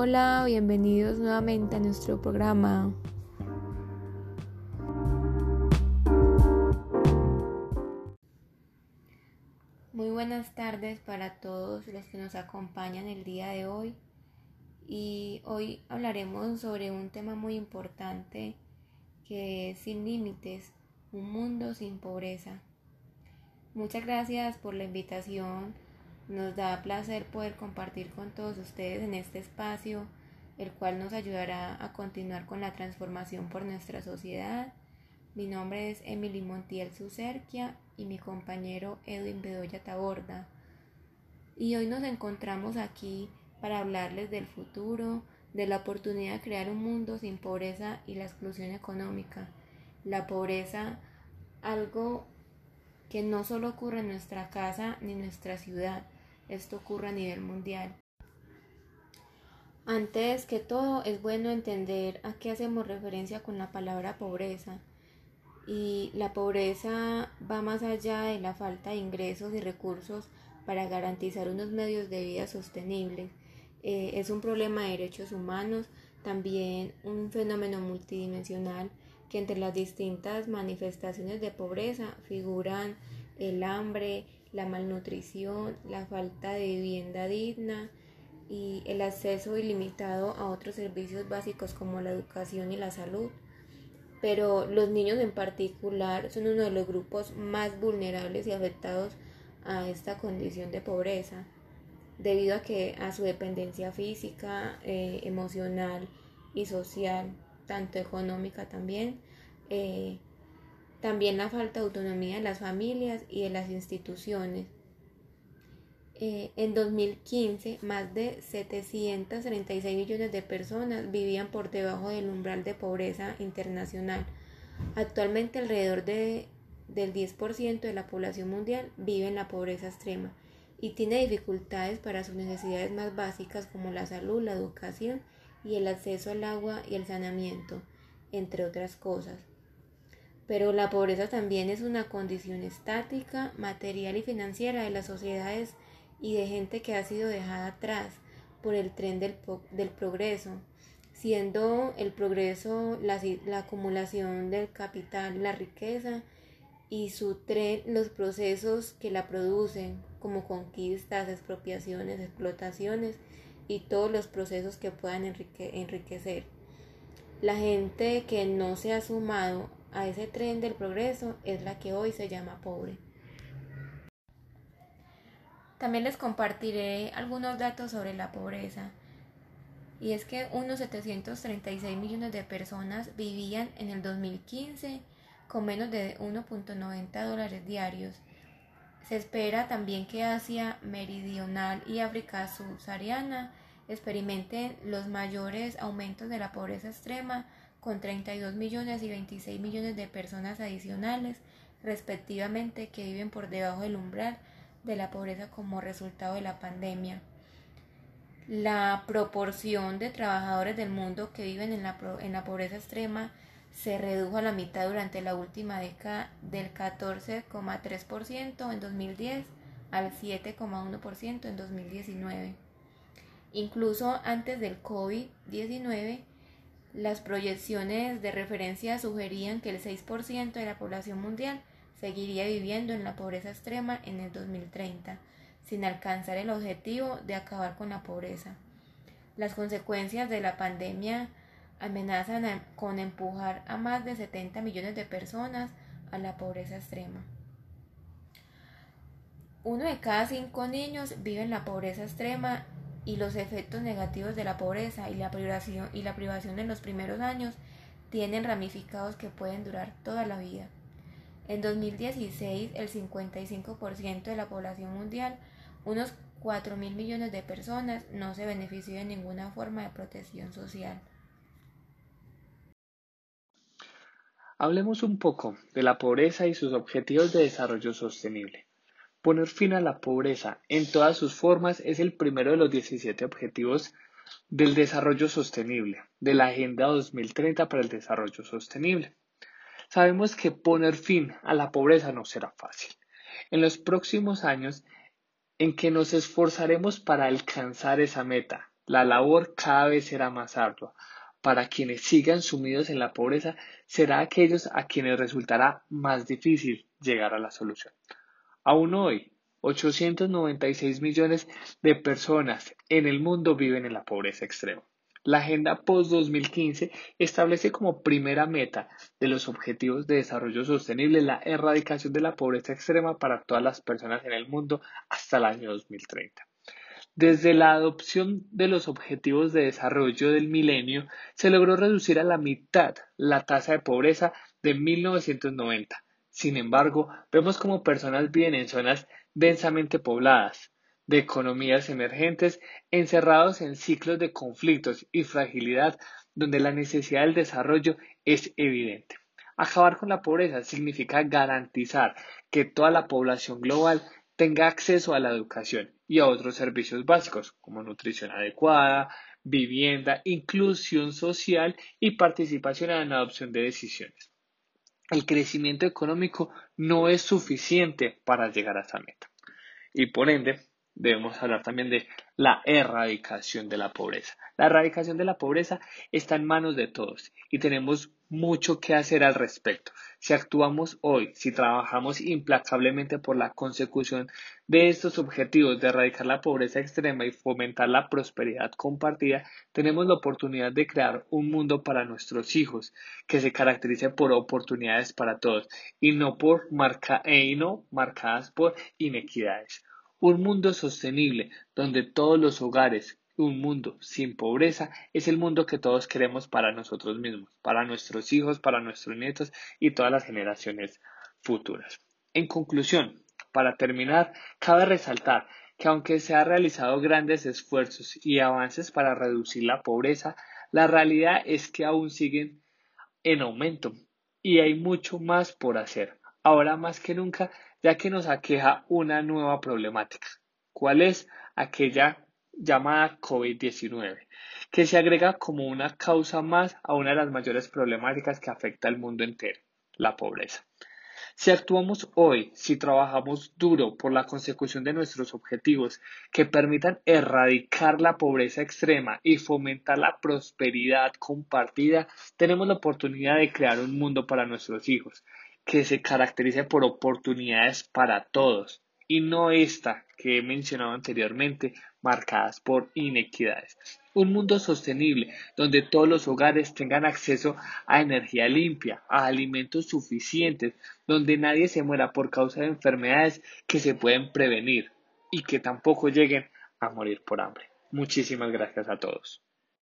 Hola, bienvenidos nuevamente a nuestro programa. Muy buenas tardes para todos los que nos acompañan el día de hoy y hoy hablaremos sobre un tema muy importante que es Sin Límites, un mundo sin pobreza. Muchas gracias por la invitación nos da placer poder compartir con todos ustedes en este espacio, el cual nos ayudará a continuar con la transformación por nuestra sociedad. Mi nombre es Emily Montiel Sucerquia y mi compañero Edwin Bedoya Taborda. Y hoy nos encontramos aquí para hablarles del futuro, de la oportunidad de crear un mundo sin pobreza y la exclusión económica. La pobreza, algo que no solo ocurre en nuestra casa ni en nuestra ciudad, esto ocurre a nivel mundial. Antes que todo, es bueno entender a qué hacemos referencia con la palabra pobreza. Y la pobreza va más allá de la falta de ingresos y recursos para garantizar unos medios de vida sostenibles. Eh, es un problema de derechos humanos, también un fenómeno multidimensional que entre las distintas manifestaciones de pobreza figuran el hambre, la malnutrición, la falta de vivienda digna y el acceso ilimitado a otros servicios básicos como la educación y la salud. Pero los niños en particular son uno de los grupos más vulnerables y afectados a esta condición de pobreza, debido a que a su dependencia física, eh, emocional y social, tanto económica también, eh, también la falta de autonomía de las familias y de las instituciones. Eh, en 2015, más de 736 millones de personas vivían por debajo del umbral de pobreza internacional. Actualmente alrededor de, del 10% de la población mundial vive en la pobreza extrema y tiene dificultades para sus necesidades más básicas como la salud, la educación y el acceso al agua y el saneamiento, entre otras cosas. Pero la pobreza también es una condición estática, material y financiera de las sociedades y de gente que ha sido dejada atrás por el tren del, progreso, siendo el progreso la, la acumulación del capital, la riqueza y su tren los procesos que la producen, como conquistas, expropiaciones, explotaciones y todos los procesos que puedan enriquecer. La gente que no se ha sumado a ese tren del progreso es la que hoy se llama pobre. También les compartiré algunos datos sobre la pobreza. Y es que unos 736 millones de personas vivían en el 2015 con menos de 1.90 dólares diarios. Se espera también que Asia Meridional y África subsahariana experimenten los mayores aumentos de la pobreza extrema con 32 millones y 26 millones de personas adicionales, respectivamente, que viven por debajo del umbral de la pobreza como resultado de la pandemia. La proporción de trabajadores del mundo que viven en la, en la pobreza extrema se redujo a la mitad durante la última década del 14,3% en 2010 al 7,1% en 2019. Incluso antes del COVID-19, las proyecciones de referencia sugerían que el 6% de la población mundial seguiría viviendo en la pobreza extrema en el 2030, sin alcanzar el objetivo de acabar con la pobreza. Las consecuencias de la pandemia amenazan con empujar a más de 70 millones de personas a la pobreza extrema. Uno de cada cinco niños vive en la pobreza extrema y los efectos negativos de la pobreza y la privación, y la privación en los primeros años tienen ramificados que pueden durar toda la vida. En 2016, el 55% de la población mundial, unos 4 mil millones de personas, no se benefició de ninguna forma de protección social. Hablemos un poco de la pobreza y sus objetivos de desarrollo sostenible. Poner fin a la pobreza en todas sus formas es el primero de los 17 objetivos del desarrollo sostenible, de la Agenda 2030 para el Desarrollo Sostenible. Sabemos que poner fin a la pobreza no será fácil. En los próximos años en que nos esforzaremos para alcanzar esa meta, la labor cada vez será más ardua. Para quienes sigan sumidos en la pobreza, será aquellos a quienes resultará más difícil llegar a la solución. Aún hoy, 896 millones de personas en el mundo viven en la pobreza extrema. La Agenda Post-2015 establece como primera meta de los Objetivos de Desarrollo Sostenible la erradicación de la pobreza extrema para todas las personas en el mundo hasta el año 2030. Desde la adopción de los Objetivos de Desarrollo del Milenio, se logró reducir a la mitad la tasa de pobreza de 1990. Sin embargo, vemos como personas viven en zonas densamente pobladas, de economías emergentes encerrados en ciclos de conflictos y fragilidad donde la necesidad del desarrollo es evidente. Acabar con la pobreza significa garantizar que toda la población global tenga acceso a la educación y a otros servicios básicos como nutrición adecuada, vivienda, inclusión social y participación en la adopción de decisiones. El crecimiento económico no es suficiente para llegar a esa meta. Y por ende debemos hablar también de la erradicación de la pobreza. La erradicación de la pobreza está en manos de todos y tenemos mucho que hacer al respecto. Si actuamos hoy, si trabajamos implacablemente por la consecución de estos objetivos de erradicar la pobreza extrema y fomentar la prosperidad compartida, tenemos la oportunidad de crear un mundo para nuestros hijos que se caracterice por oportunidades para todos y no por marca e no marcadas por inequidades. Un mundo sostenible donde todos los hogares, un mundo sin pobreza, es el mundo que todos queremos para nosotros mismos, para nuestros hijos, para nuestros nietos y todas las generaciones futuras. En conclusión, para terminar, cabe resaltar que aunque se han realizado grandes esfuerzos y avances para reducir la pobreza, la realidad es que aún siguen en aumento y hay mucho más por hacer. Ahora más que nunca ya que nos aqueja una nueva problemática. ¿Cuál es? Aquella llamada COVID-19, que se agrega como una causa más a una de las mayores problemáticas que afecta al mundo entero, la pobreza. Si actuamos hoy, si trabajamos duro por la consecución de nuestros objetivos que permitan erradicar la pobreza extrema y fomentar la prosperidad compartida, tenemos la oportunidad de crear un mundo para nuestros hijos, que se caracterice por oportunidades para todos y no esta que he mencionado anteriormente, marcadas por inequidades. Un mundo sostenible donde todos los hogares tengan acceso a energía limpia, a alimentos suficientes, donde nadie se muera por causa de enfermedades que se pueden prevenir y que tampoco lleguen a morir por hambre. Muchísimas gracias a todos.